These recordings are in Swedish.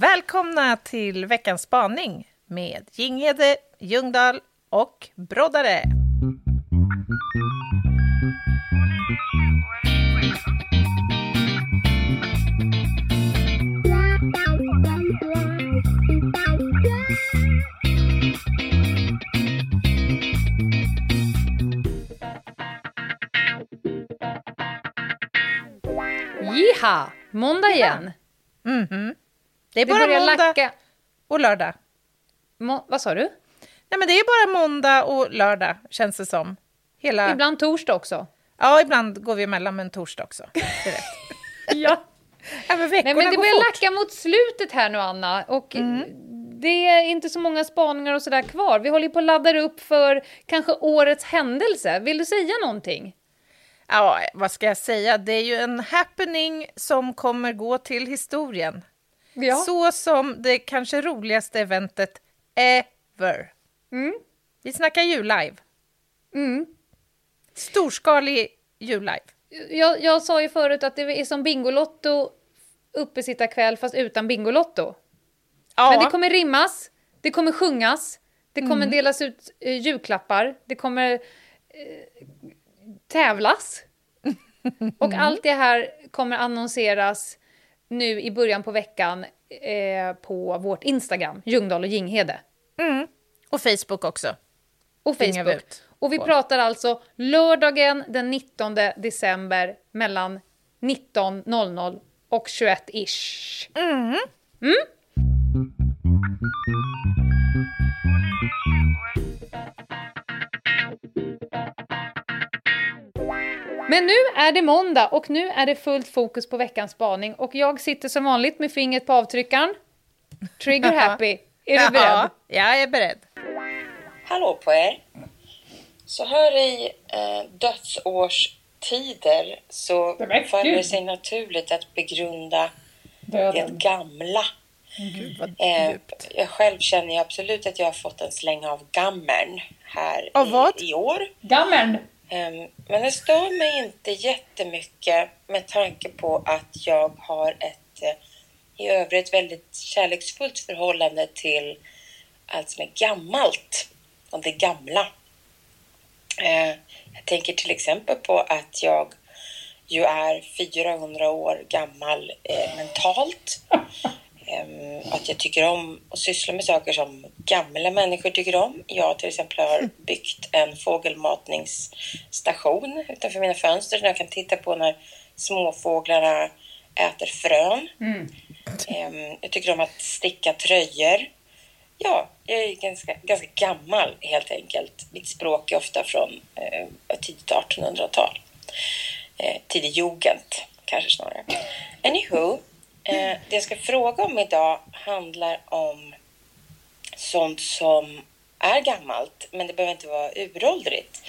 Välkomna till veckans spaning med Jinghede, Ljungdahl och Broddare. Jiha! Måndag igen. Mhm. Det är Det bara börjar måndag lacka. och lördag. Må- vad sa du? Nej, men det är bara måndag och lördag, känns det som. Hela... Ibland torsdag också. Ja, ibland går vi emellan med en torsdag också. Det. Ja. Ja, men Nej, men det börjar fort. lacka mot slutet här nu, Anna. Och det är inte så många spaningar och sådär kvar. Vi håller på att ladda upp för kanske årets händelse. Vill du säga någonting? Ja, vad ska jag säga? Det är ju en happening som kommer gå till historien. Ja. Så som det kanske roligaste eventet ever. Mm. Vi snackar jullive. Mm. Storskalig jullive. Jag, jag sa ju förut att det är som Bingolotto uppesittarkväll fast utan Bingolotto. Ja, Men det kommer rimmas, det kommer sjungas, det kommer delas ut eh, julklappar, det kommer eh, tävlas. Och allt det här kommer annonseras nu i början på veckan eh, på vårt Instagram, Ljungdahl och Ginghede. och Facebook också. Och vi Facebook. ut Och vi på. pratar alltså lördagen den 19 december mellan 19.00 och 21-ish. Men nu är det måndag och nu är det fullt fokus på veckans spaning och jag sitter som vanligt med fingret på avtryckaren. Trigger happy. Är du beredd? Ja, jag är beredd. Hallå på er! Så här i eh, dödsårstider så faller det sig naturligt att begrunda det Döden. gamla. Gud, vad Eh, djupt. jag själv känner ju absolut att jag har fått en släng av gammern här Av vad? i, i år. Gammern! Ehm, men det stör mig inte jättemycket med tanke på att jag har ett eh, i övrigt väldigt kärleksfullt förhållande till allt som är gammalt och det gamla. Ehm, jag tänker till exempel på att jag ju är 400 år gammal eh, mentalt. Ehm, Att jag tycker om att syssla med saker som gamla människor tycker om. Jag till exempel har byggt en fågelmatningsstation utanför mina fönster som jag kan titta på när småfåglarna äter frön. Ehm, Jag tycker om att sticka tröjor. Ja, jag är ganska, ganska gammal helt enkelt. Mitt språk är ofta från eh, tidigt 1800-tal. Eh, tidig jugend, kanske snarare. Anywho, eh, det jag ska fråga om idag handlar om sånt som är gammalt, men det behöver inte vara uråldrigt.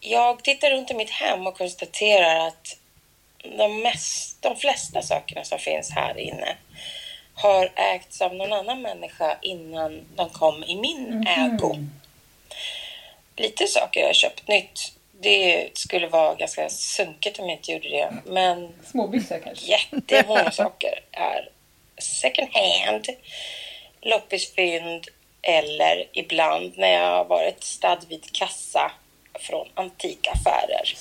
Jag tittar runt i mitt hem och konstaterar att de, mest, de flesta sakerna som finns här inne har ägts av någon annan människa innan de kom i min ägo. Lite saker jag har köpt nytt. Det skulle vara ganska sunkigt om jag inte gjorde det. Men Småbyxor kanske? jättemånga saker är second hand, loppisfynd eller ibland när jag har varit stadd vid kassa från antikaffärer.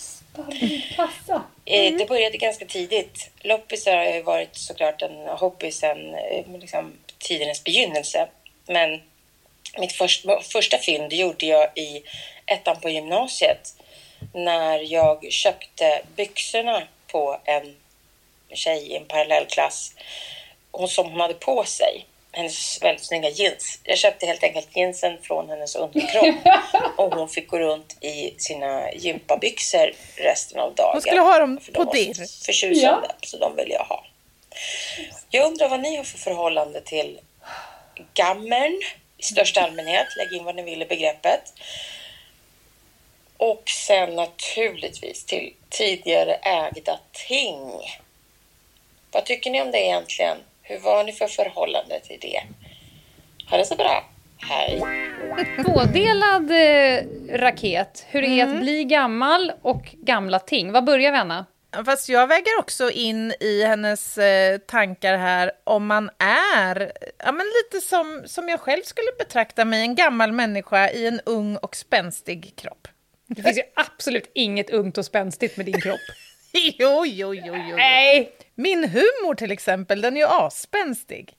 Kassa. Eh, Det började ganska tidigt. Loppisar har ju varit såklart en hobby sedan eh, liksom, tidernas begynnelse. Men mitt först, första fynd gjorde jag i ettan på gymnasiet när jag köpte byxorna på en tjej i en parallellklass och som hon hade på sig. Hennes väldigt snygga jeans. Jag köpte helt enkelt jeansen från hennes underkropp och hon fick gå runt i sina gympabyxor resten av dagen. Hon skulle ha dem på de så Förtjusande, så de vill jag ha. Jag undrar vad ni har för förhållande till gammern i största allmänhet. Lägg in vad ni vill i begreppet. Och sen naturligtvis till tidigare ägda ting. Vad tycker ni om det egentligen? Hur var ni för förhållande till det? Ha det så bra. Hej! Tvådelad eh, raket. Hur det är att bli gammal och gamla ting. Vad börjar vi, Anna? Fast jag väger också in i hennes eh, tankar här om man är, ja men lite som, som jag själv skulle betrakta mig, en gammal människa i en ung och spänstig kropp. Det finns ju absolut inget ungt och spänstigt med din kropp. Jo, jo, jo, jo. Nej! Min humor till exempel, den är ju asspänstig.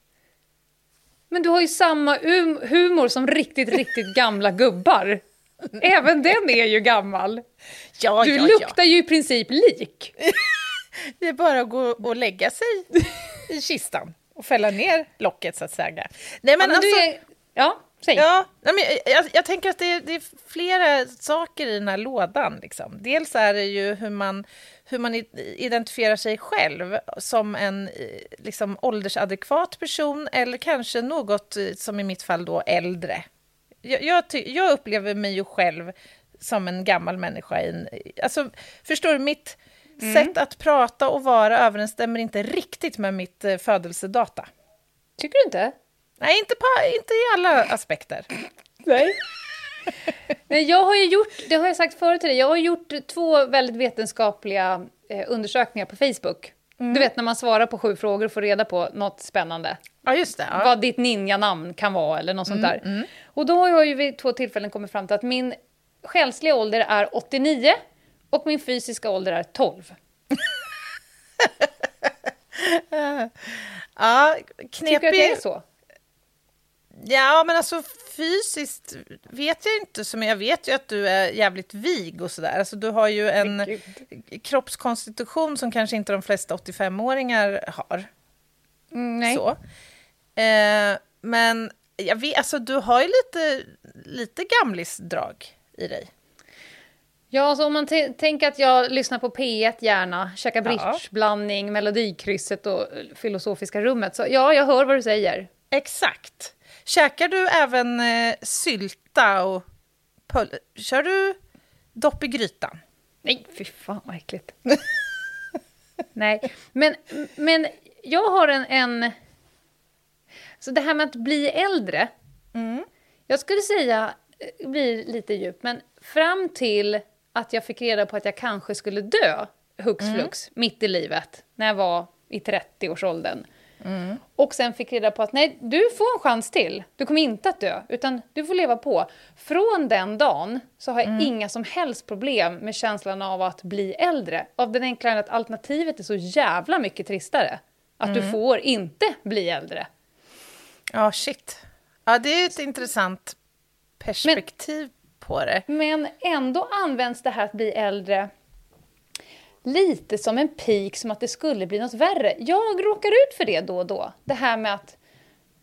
Men du har ju samma hum- humor som riktigt, riktigt gamla gubbar. Även den är ju gammal. Ja, Du ja, luktar ju i princip lik. ja. Det är bara att gå och lägga sig i kistan och fälla ner locket så att säga. Nej men, Ja, men alltså, du är... ja säg. Ja, men jag, jag tänker att det är, det är flera saker i den här lådan. Liksom. Dels är det ju hur man, hur man identifierar sig själv som en liksom, åldersadekvat person eller kanske något, eh, som i mitt fall, då äldre. Jag, jag, jag upplever mig ju själv som en gammal människa. I alltså, förstår du, mitt sätt att prata och vara överensstämmer inte riktigt med mitt eh, födelsedata. Tycker du inte? Nej, inte, på, inte i alla aspekter. Nej. Nej, jag har ju gjort, det har jag sagt förut till dig, jag har gjort två väldigt vetenskapliga eh, undersökningar på Facebook. Du vet när man svarar på sju frågor och får reda på något spännande. Ja, just det. Ja. Vad ditt ninja-namn kan vara eller något sånt där. Och då har jag ju vid två tillfällen kommit fram till att min själsliga ålder är 89 och min fysiska ålder är 12. Ja, Tycker du att det är knepig. så? Ja, men alltså fysiskt vet jag inte, men jag vet ju att du är jävligt vig och sådär. Alltså, du har ju en kroppskonstitution som kanske inte de flesta 85-åringar har. Mm, nej. Så. Eh, men jag vet, alltså, du har ju lite, lite gamlisdrag i dig. Ja, alltså om man tänker att jag lyssnar på P1 gärna, käkar Ja. bridgeblandning, Melodikrysset och Filosofiska rummet, så ja, jag hör vad du säger. Exakt. Käkar du även eh, sylta och pöl- Kör du dopp i grytan? Nej, fy fan vad äckligt. Nej, men, men jag har en, en... Så det här med att bli äldre, jag skulle säga, eh, blir lite djupt, men fram till att jag fick reda på att jag kanske skulle dö hux flux, mitt i livet, när jag var i 30-årsåldern. Och sen fick reda på att nej, du får en chans till. Du kommer inte att dö, utan du får leva på. Från den dagen så har jag inga som helst problem med känslan av att bli äldre. Av den enkla att alternativet är så jävla mycket tristare. Att du får inte bli äldre. Ja, shit. Ja, det är ett intressant perspektiv på det. Men ändå används det här att bli äldre lite som en pik, som att det skulle bli något värre. Jag råkar ut för det då och då. Det här med att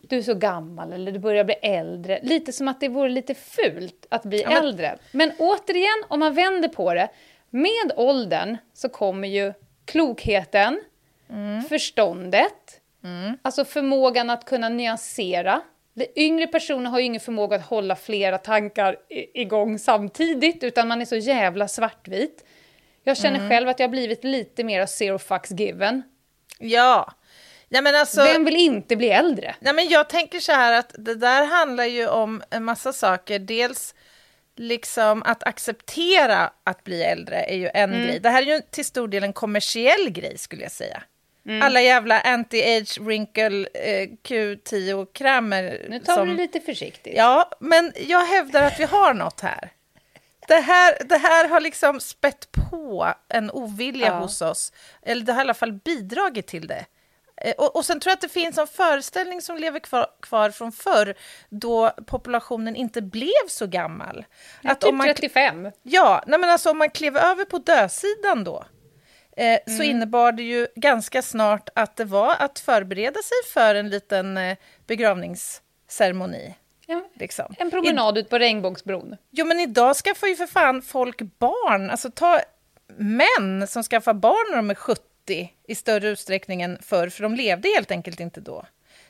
du är så gammal eller du börjar bli äldre. Lite som att det vore lite fult att bli Ja, men- äldre. Men återigen, om man vänder på det. Med åldern så kommer ju klokheten, förståndet, alltså förmågan att kunna nyansera. Det yngre personer har ju ingen förmåga att hålla flera tankar igång samtidigt, utan man är så jävla svartvit. Jag känner själv att jag har blivit lite mer zero fucks given. Ja. ja men alltså, Vem vill inte bli äldre? nej, men jag tänker så här att det där handlar ju om en massa saker. Dels liksom att acceptera att bli äldre är ju en Mm. grej. Det här är ju till stor del en kommersiell grej skulle jag säga. Mm. Alla jävla anti-age, wrinkle, eh, Q10-krämer. Nu tar vi det lite försiktigt. Ja, men jag hävdar att vi har något här. Det här, det här har liksom spett på en ovilja Ja. hos oss. Eller det har i alla fall bidragit till det. Eh, Och, och sen tror jag att det finns en föreställning som lever kvar, kvar från förr, då populationen inte blev så gammal. Att typ om man, 35. ja, nej men alltså om man klev över på dödsidan då, eh, så Mm. innebar det ju ganska snart att det var att förbereda sig för en liten eh, begravningsceremoni. En, Liksom. en promenad ut på Regnbågsbron. Jo, men idag skaffar ju för fan folk barn. Alltså ta män som skaffar barn när de är 70 i större utsträckning än förr, för de levde helt enkelt inte då.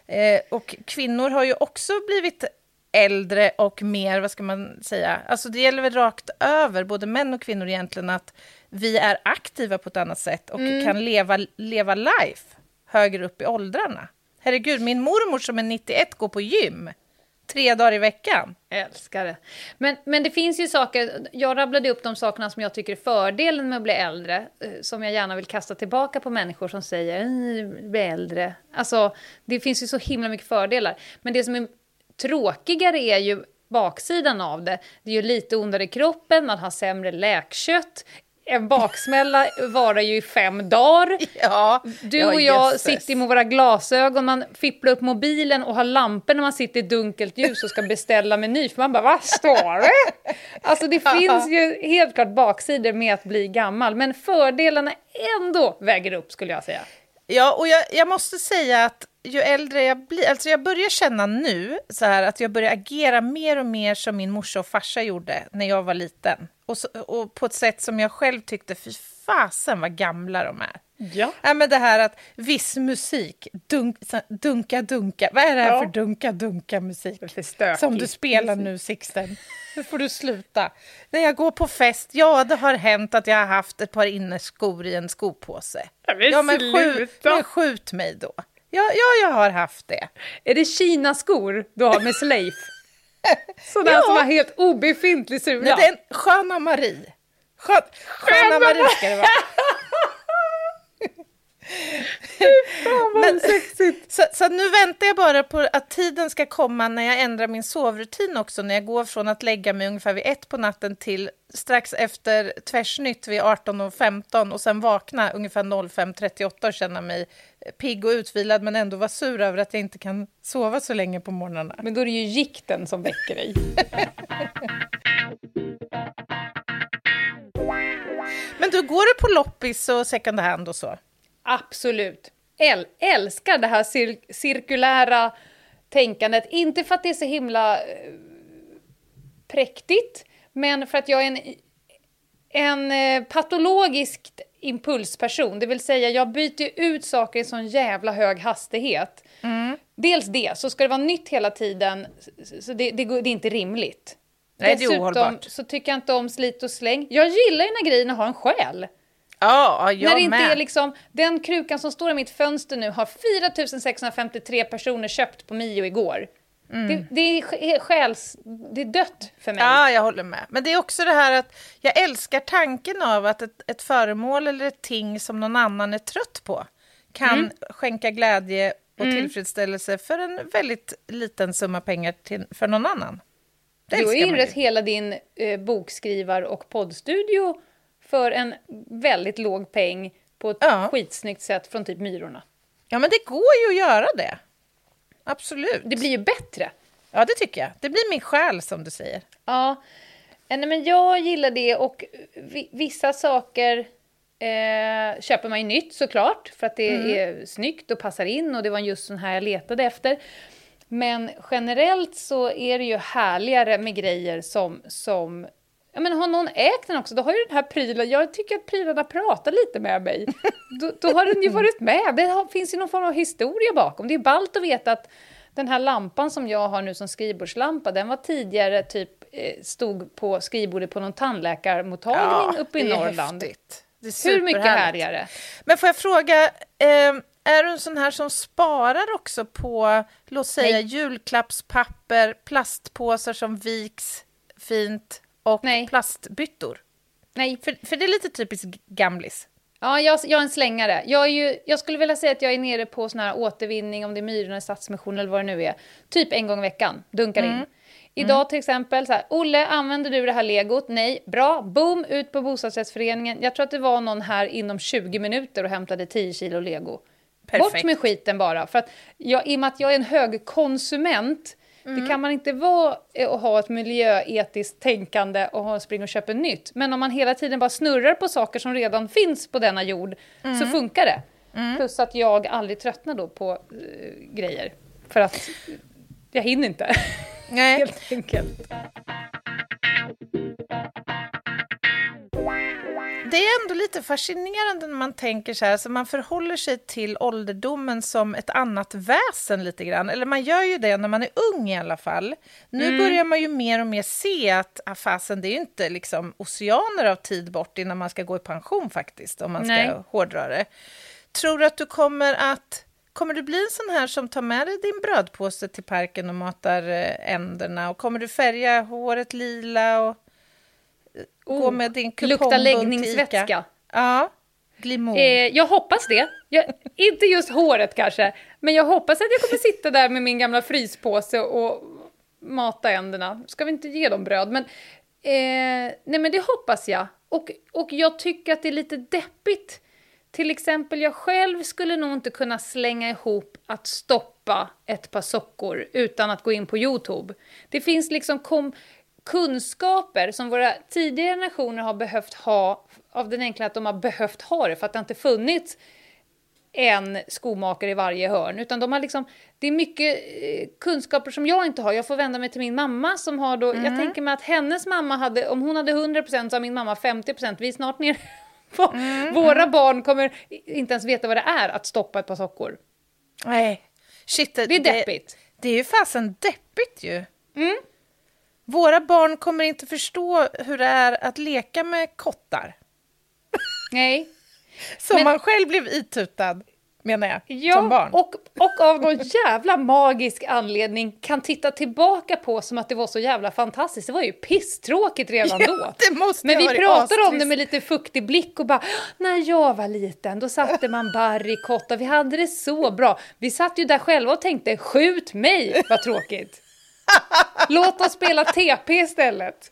Eh, och kvinnor har ju också blivit äldre och mer, vad ska man säga, alltså det gäller väl rakt över, både män och kvinnor egentligen, att vi är aktiva på ett annat sätt och kan leva, leva life högre upp i åldrarna. Herregud, min mormor som är 91 går på gym tre dagar i veckan. Älskar det. Men, men det finns ju saker, jag rabblade upp de sakerna som jag tycker är fördelen med att bli äldre, eh, som jag gärna vill kasta tillbaka på människor som säger bli äldre. Alltså, det finns ju så himla mycket fördelar. Men det som är tråkigare är ju baksidan av det. Det är ju lite ondare i kroppen, man har sämre läkkött. En baksmälla varar ju i fem dagar. Ja, Du och jag jösses. sitter med våra glasögon, man fipplar upp mobilen och har lampor när man sitter i dunkelt ljus och ska beställa meny. För man bara, vad står det? Alltså det finns ju helt klart baksidor med att bli gammal, men fördelarna ändå väger upp skulle jag säga. Ja, och jag, jag måste säga att ju äldre jag blir, alltså jag börjar känna nu så här att jag börjar agera mer och mer som min morsa och farsa gjorde när jag var liten. Och, så, och på ett sätt som jag själv tyckte, fy fasen vad gamla de är. Ja. Ja, men det här att viss musik, dunk, dunka dunka, vad är det här Ja. för dunka dunka musik? Som du spelar nu Sixten. Nu får du sluta. När jag går på fest, ja det har hänt att jag har haft ett par innerskor i en skopåse. Ja, men ja, men, skjut, men skjut mig då. Ja, ja, jag har haft det. Är det Kina-skor du har med slöjf? Sådana Ja. som har helt obefintlig sula? Men det är en Sköna Marie. Skön, sköna Marie ska det vara. Men, så, så nu väntar jag bara på att tiden ska komma när jag ändrar min sovrutin också, när jag går från att lägga mig ungefär vid ett på natten till strax efter tvärsnytt vid 18.15 och sen vakna ungefär 05.38 och känna mig pigg och utvilad men ändå vara sur över att jag inte kan sova så länge på morgnarna. Men då är det ju gikten som väcker dig. Men du, går du på loppis och second hand och så? Absolut. Äl älskar det här cir cirkulära tänkandet. Inte för att det är så himla eh, präktigt, men för att jag är en, en eh, patologisk impulsperson. Det vill säga, jag byter ut saker i sån jävla hög hastighet. Dels det, så ska det vara nytt hela tiden, så- det, det, det är inte rimligt. Nej, det är Dessutom ohållbart. så tycker jag inte om slit och släng. Jag gillar ju när grejerna har en själ. Ja, jag När det inte med. är liksom, den krukan som står i mitt fönster nu har 4653 personer köpt på Mio igår. Det, det, är sj- själs, det är dött för mig. Ja, jag håller med. Men det är också det här att jag älskar tanken av att ett, ett föremål eller ett ting som någon annan är trött på kan Mm. skänka glädje och tillfredsställelse för en väldigt liten summa pengar till, för någon annan. Det du har man inrett ju. hela din eh, bokskrivar och poddstudio för en väldigt låg peng på ett Ja. skitsnyggt sätt från typ Myrorna. Ja, men det går ju att göra det. Absolut. Det blir ju bättre. Ja, det tycker jag. Det blir min själ, som du säger. Ja, Eh, nej, men jag gillar det och vi, vissa saker eh, köper man ju nytt såklart för att det är snyggt och passar in och det var just sån här jag letade efter. Men generellt så är det ju härligare med grejer som, som Ja, men har någon ägt den också, då har ju den här prylen, jag tycker att prylarna pratar lite med mig. Då, då har den ju varit med, det har, finns ju någon form av historia bakom. Det är ballt att veta att den här lampan som jag har nu som skrivbordslampa, den var tidigare typ, eh, stod på skrivbordet på någon tandläkarmottagning uppe i Norrland. häftigt. Hur mycket härligare? Men får jag fråga, eh, är du en sån här som sparar också på, låt säga Nej. julklappspapper, plastpåsar som viks fint och Nej. plastbyttor? Nej, För, för det är lite typiskt gamlis. Ja, jag, jag är en slängare. Jag, är ju, jag skulle vilja säga att jag är nere på sån här återvinning, om det är Myrorna, Stadsmissionen eller vad det nu är. Typ en gång i veckan, dunkar in. Idag till exempel, så här, Olle, använder du det här legot? Nej, bra, boom, ut på bostadsrättsföreningen. Jag tror att det var någon här inom 20 minuter och hämtade 10 kilo lego. Bort Perfekt. med skiten bara. För att jag, I och med att jag är en hög konsument, det kan man inte vara eh, och ha ett miljöetiskt tänkande och ha spring och köpa nytt. Men om man hela tiden bara snurrar på saker som redan finns på denna jord så funkar det. Plus att jag aldrig tröttnar då på eh, grejer. För att jag hinner inte, Nej. helt enkelt. Det är ändå lite fascinerande när man tänker så här, så man förhåller sig till ålderdomen som ett annat väsen lite grann. Eller man gör ju det när man är ung i alla fall. Nu börjar man ju mer och mer se att ah, fasen, det är ju inte liksom oceaner av tid bort innan man ska gå i pension faktiskt, om man ska Nej. hårdra det. Tror du att du kommer att kommer du bli en sån här som tar med dig din brödpåse till parken och matar eh, änderna? Och kommer du färga håret lila och eh, gå Oh, med din Lukta till Ica? läggningsvätska. Ja. Eh, jag hoppas det. Jag, inte just håret kanske, men jag hoppas att jag kommer sitta där med min gamla fryspåse och mata änderna. Ska vi inte ge dem bröd? Men, eh, nej, men det hoppas jag. Och, och jag tycker att det är lite deppigt. Till exempel, jag själv skulle nog inte kunna slänga ihop att stoppa ett par sockor utan att gå in på Youtube. Det finns liksom kom, kunskaper som våra tidigare generationer har behövt ha av den enkla att de har behövt ha det för att det inte funnits en skomakare i varje hörn, utan de har liksom, det är mycket eh, kunskaper som jag inte har. Jag får vända mig till min mamma som har då, jag tänker mig att hennes mamma hade, om hon hade 100% så har min mamma 50%, vi är snart ner på, våra barn kommer inte ens veta vad det är att stoppa ett par sockor. Nej, shit. Det är deppigt. Det, är ju fasen deppigt ju. Våra barn kommer inte förstå hur det är att leka med kottar. Nej. Som Men- man själv blev itutad, menar jag, Ja, som barn. och, och av någon jävla magisk anledning kan titta tillbaka på som att det var så jävla fantastiskt. Det var ju pisstråkigt redan då. det måste Men vi pratar om det med lite fuktig blick och bara när jag var liten då satte man barr i kotta, vi hade det så bra. Vi satt ju där själva och tänkte skjut mig, vad tråkigt. Låt oss spela TP istället.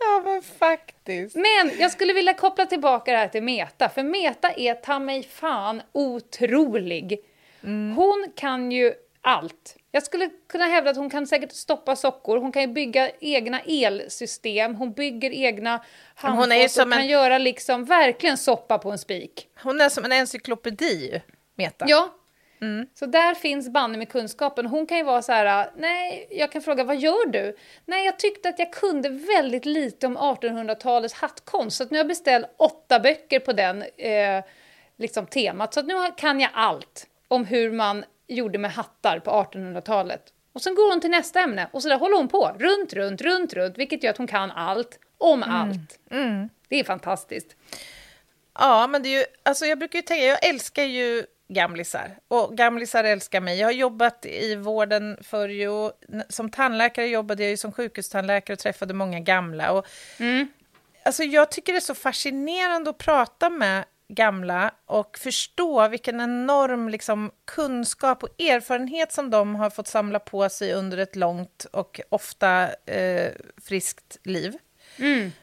Ja, men faktiskt. Men jag skulle vilja koppla tillbaka det här till Meta, för Meta är ta mig fan otrolig. Hon kan ju allt. Jag skulle kunna hävda att hon kan säkert stoppa sockor, hon kan ju bygga egna elsystem, hon bygger egna handfat och kan en- göra liksom verkligen soppa på en spik. Hon är som en encyklopedi, Meta. Ja. Så där finns banne med kunskapen. Hon kan ju vara så här, nej, jag kan fråga, vad gör du? Nej, jag tyckte att jag kunde väldigt lite om 1800-talets hattkonst, så att nu har jag beställt åtta böcker på den eh, liksom temat. Så att nu kan jag allt om hur man gjorde med hattar på 1800-talet. Och sen går hon till nästa ämne och så där håller hon på, runt, runt, runt, runt, vilket gör att hon kan allt om allt. Det är fantastiskt. Ja, men det är ju, alltså jag brukar ju tänka, jag älskar ju gamlisar och gamlisar älskar mig. Jag har jobbat i vården förr ju som tandläkare jobbade jag ju som sjukhustandläkare och träffade många gamla. Och, Alltså jag tycker det är så fascinerande att prata med gamla och förstå vilken enorm liksom, kunskap och erfarenhet som de har fått samla på sig under ett långt och ofta eh, friskt liv.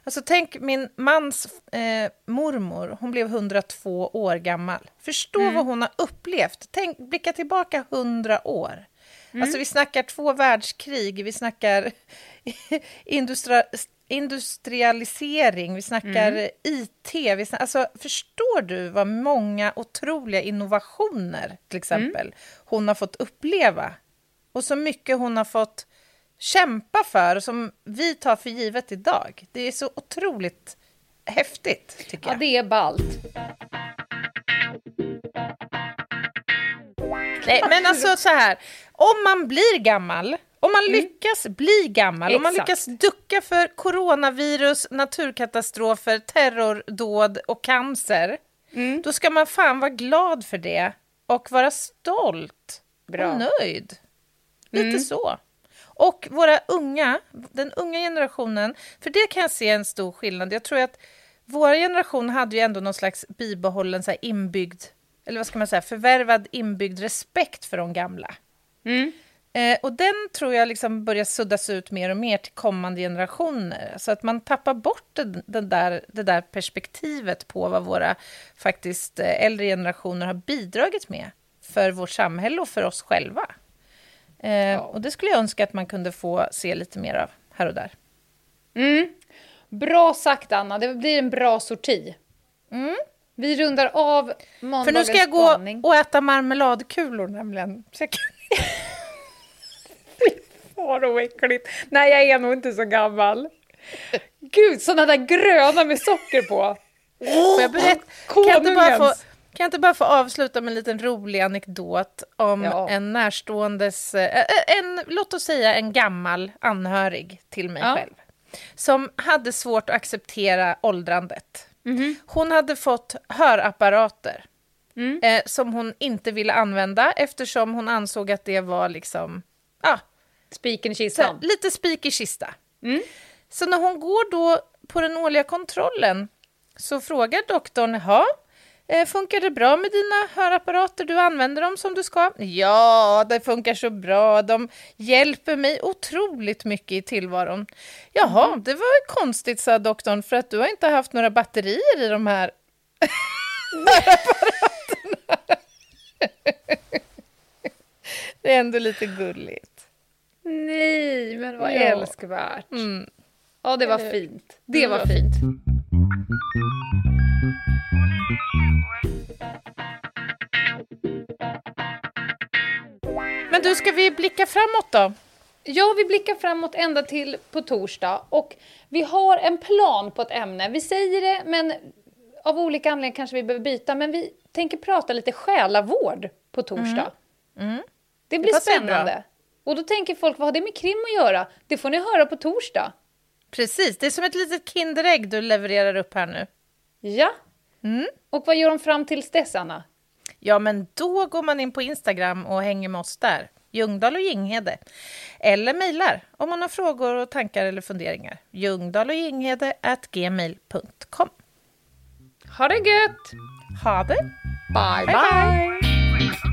Alltså tänk min mans eh, mormor, hon blev 102 år gammal. Förstå vad hon har upplevt. Tänk, blicka tillbaka 100 år. Alltså vi snackar två världskrig, vi snackar industri industrialisering, vi snackar IT. Vi snackar, alltså, förstår du vad många otroliga innovationer, till exempel, hon har fått uppleva? Och så mycket hon har fått kämpa för, som vi tar för givet idag. Det är så otroligt häftigt, tycker Ja, jag. det är ballt. Nej, men alltså så här, om man blir gammal, om man lyckas bli gammal, om man Exakt. lyckas ducka för coronavirus, naturkatastrofer, terrordåd och cancer, då ska man fan vara glad för det och vara stolt Bra. och nöjd. Lite så. Och våra unga, den unga generationen, för det kan jag se en stor skillnad. Jag tror att vår generation hade ju ändå någon slags bibehållen så här inbyggd, eller vad ska man säga, förvärvad inbyggd respekt för de gamla. Eh, och den tror jag liksom börjar suddas ut mer och mer till kommande generationer. Så att man tappar bort den, den där, det där perspektivet på vad våra faktiskt eh, äldre generationer har bidragit med för vårt samhälle och för oss själva. Eh, Och det skulle jag önska att man kunde få se lite mer av här och där. Bra sagt, Anna. Det blir en bra sorti. Vi rundar av Mm. För måndagens nu ska jag gå spaning. och äta marmeladkulor nämligen. Så jag kan... Vad äckligt. Nej, jag är nog inte så gammal. Gud, såna där gröna med socker på. Får jag berätta? Kan inte bara få. Kan jag inte bara få avsluta med en liten rolig anekdot om Ja. en närståendes, eh, en, låt oss säga en gammal anhörig till mig Ja. själv, som hade svårt att acceptera åldrandet. Mhm. Hon hade fått hörapparater mm. eh, som hon inte ville använda eftersom hon ansåg att det var liksom... Ah, Spiken i kistan. lite spik i kista. Mm. Så när hon går då på den årliga kontrollen så frågar doktorn, ja, eh, funkar det bra med dina hörapparater? Du använder dem som du ska? Ja, det funkar så bra. De hjälper mig otroligt mycket i tillvaron. Jaha, mm. det var konstigt, sa doktorn, för att du har inte haft några batterier i de här hörapparaterna. det är ändå lite gulligt. Nej, men vad ja. älskvärt. Mm. Ja, det var fint. Det var fint. Men du, ska vi blicka framåt då? Ja, vi blickar framåt ända till på torsdag och vi har en plan på ett ämne. Vi säger det, men av olika anledningar kanske vi behöver byta, men vi tänker prata lite själavård på torsdag. Mm. Mm. Det blir det spännande. Bra. Och då tänker folk, vad har det med krim att göra? Det får ni höra på torsdag. Precis, det är som ett litet Kinderägg du levererar upp här nu. Ja. Mm. Och vad gör de fram tills dess, Anna? Ja, men då går man in på Instagram och hänger med oss där. Ljungdahl och Ginghede. Eller mejlar om man har frågor och tankar eller funderingar. Ljungdahl och Ginghede gmail.com. Ha det gött! Ha det! bye! bye. bye.